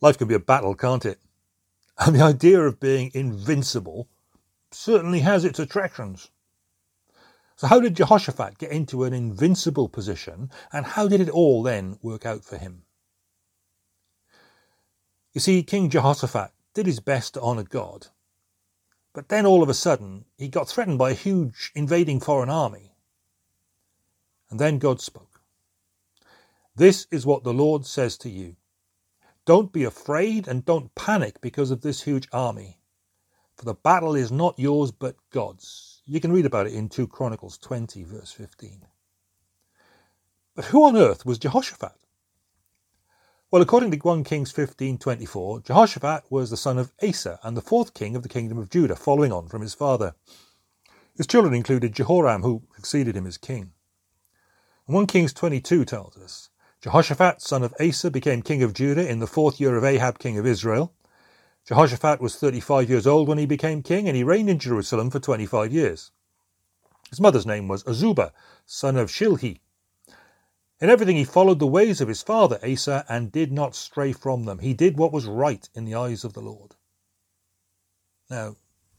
Life can be a battle, can't it? And the idea of being invincible certainly has its attractions. So, how did Jehoshaphat get into an invincible position, and how did it all then work out for him? You see, King Jehoshaphat did his best to honour God, but then all of a sudden he got threatened by a huge invading foreign army. And then God spoke. This is what the Lord says to you Don't be afraid and don't panic because of this huge army, for the battle is not yours but God's. You can read about it in 2 Chronicles 20, verse 15. But who on earth was Jehoshaphat? Well, according to 1 Kings 15:24, Jehoshaphat was the son of Asa and the fourth king of the kingdom of Judah, following on from his father. His children included Jehoram, who succeeded him as king. And 1 Kings 22 tells us, Jehoshaphat, son of Asa, became king of Judah in the fourth year of Ahab, king of Israel. Jehoshaphat was 35 years old when he became king, and he reigned in Jerusalem for 25 years. His mother's name was Azubah, son of Shilhi. In everything he followed the ways of his father Asa and did not stray from them. He did what was right in the eyes of the Lord. Now,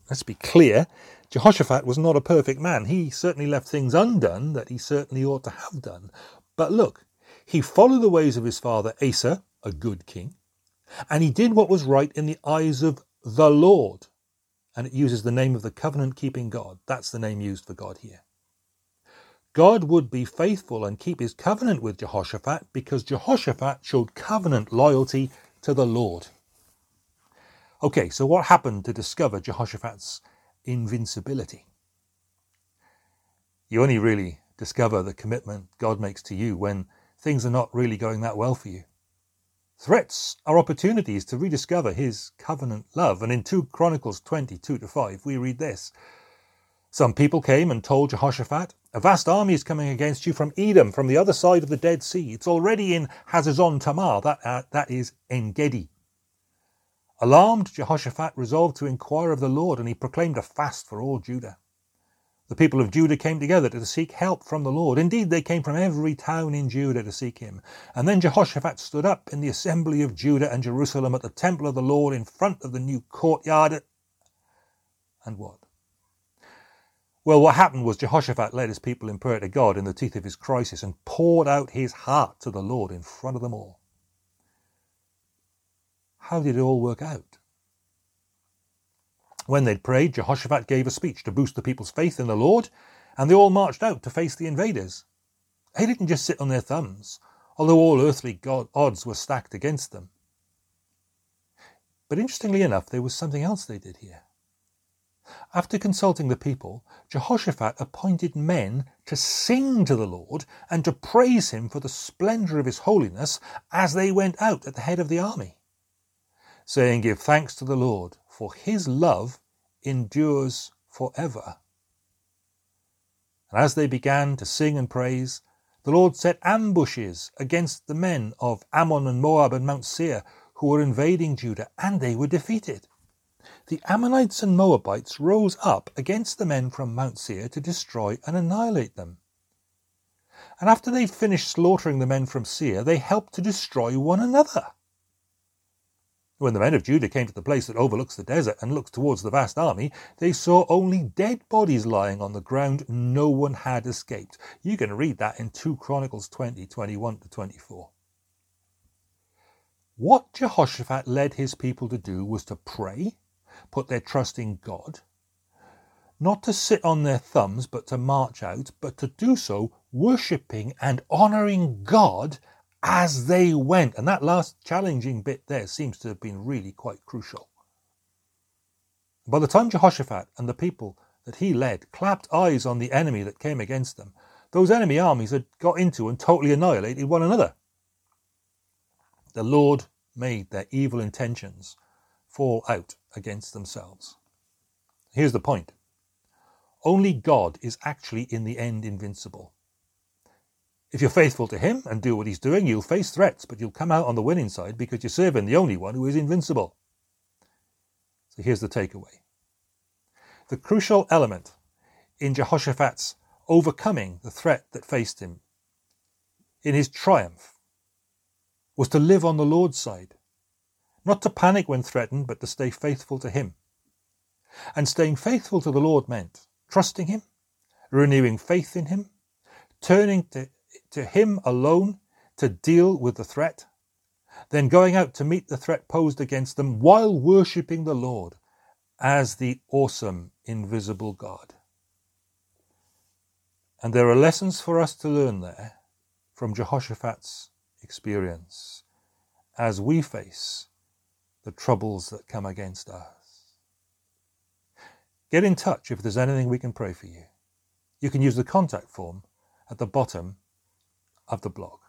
let's be clear Jehoshaphat was not a perfect man. He certainly left things undone that he certainly ought to have done. But look, he followed the ways of his father Asa, a good king. And he did what was right in the eyes of the Lord. And it uses the name of the covenant keeping God. That's the name used for God here. God would be faithful and keep his covenant with Jehoshaphat because Jehoshaphat showed covenant loyalty to the Lord. Okay, so what happened to discover Jehoshaphat's invincibility? You only really discover the commitment God makes to you when things are not really going that well for you. Threats are opportunities to rediscover his covenant love. And in 2 Chronicles 22 to 5, we read this. Some people came and told Jehoshaphat, A vast army is coming against you from Edom, from the other side of the Dead Sea. It's already in Hazazon Tamar, that, uh, that is En Gedi. Alarmed, Jehoshaphat resolved to inquire of the Lord, and he proclaimed a fast for all Judah. The people of Judah came together to seek help from the Lord. Indeed, they came from every town in Judah to seek him. And then Jehoshaphat stood up in the assembly of Judah and Jerusalem at the temple of the Lord in front of the new courtyard. And what? Well, what happened was Jehoshaphat led his people in prayer to God in the teeth of his crisis and poured out his heart to the Lord in front of them all. How did it all work out? When they'd prayed, Jehoshaphat gave a speech to boost the people's faith in the Lord, and they all marched out to face the invaders. They didn't just sit on their thumbs, although all earthly God odds were stacked against them. But interestingly enough, there was something else they did here. After consulting the people, Jehoshaphat appointed men to sing to the Lord and to praise him for the splendour of his holiness as they went out at the head of the army, saying, Give thanks to the Lord, for his love endures forever. And as they began to sing and praise, the Lord set ambushes against the men of Ammon and Moab and Mount Seir who were invading Judah, and they were defeated. The Ammonites and Moabites rose up against the men from Mount Seir to destroy and annihilate them. And after they finished slaughtering the men from Seir, they helped to destroy one another. When the men of Judah came to the place that overlooks the desert and looked towards the vast army, they saw only dead bodies lying on the ground. No one had escaped. You can read that in 2 Chronicles 20, 21 to 24. What Jehoshaphat led his people to do was to pray, put their trust in God, not to sit on their thumbs, but to march out, but to do so worshipping and honouring God as they went. And that last challenging bit there seems to have been really quite crucial. By the time Jehoshaphat and the people that he led clapped eyes on the enemy that came against them, those enemy armies had got into and totally annihilated one another. The Lord made their evil intentions fall out against themselves. Here's the point only God is actually in the end invincible. If you're faithful to him and do what he's doing, you'll face threats, but you'll come out on the winning side because you're serving the only one who is invincible. So here's the takeaway. The crucial element in Jehoshaphat's overcoming the threat that faced him, in his triumph, was to live on the Lord's side Not to panic when threatened, but to stay faithful to Him. And staying faithful to the Lord meant trusting Him, renewing faith in Him, turning to, to Him alone to deal with the threat, then going out to meet the threat posed against them while worshipping the Lord as the awesome, invisible God. And there are lessons for us to learn there from Jehoshaphat's experience as we face the troubles that come against us. Get in touch if there's anything we can pray for you. You can use the contact form at the bottom of the blog.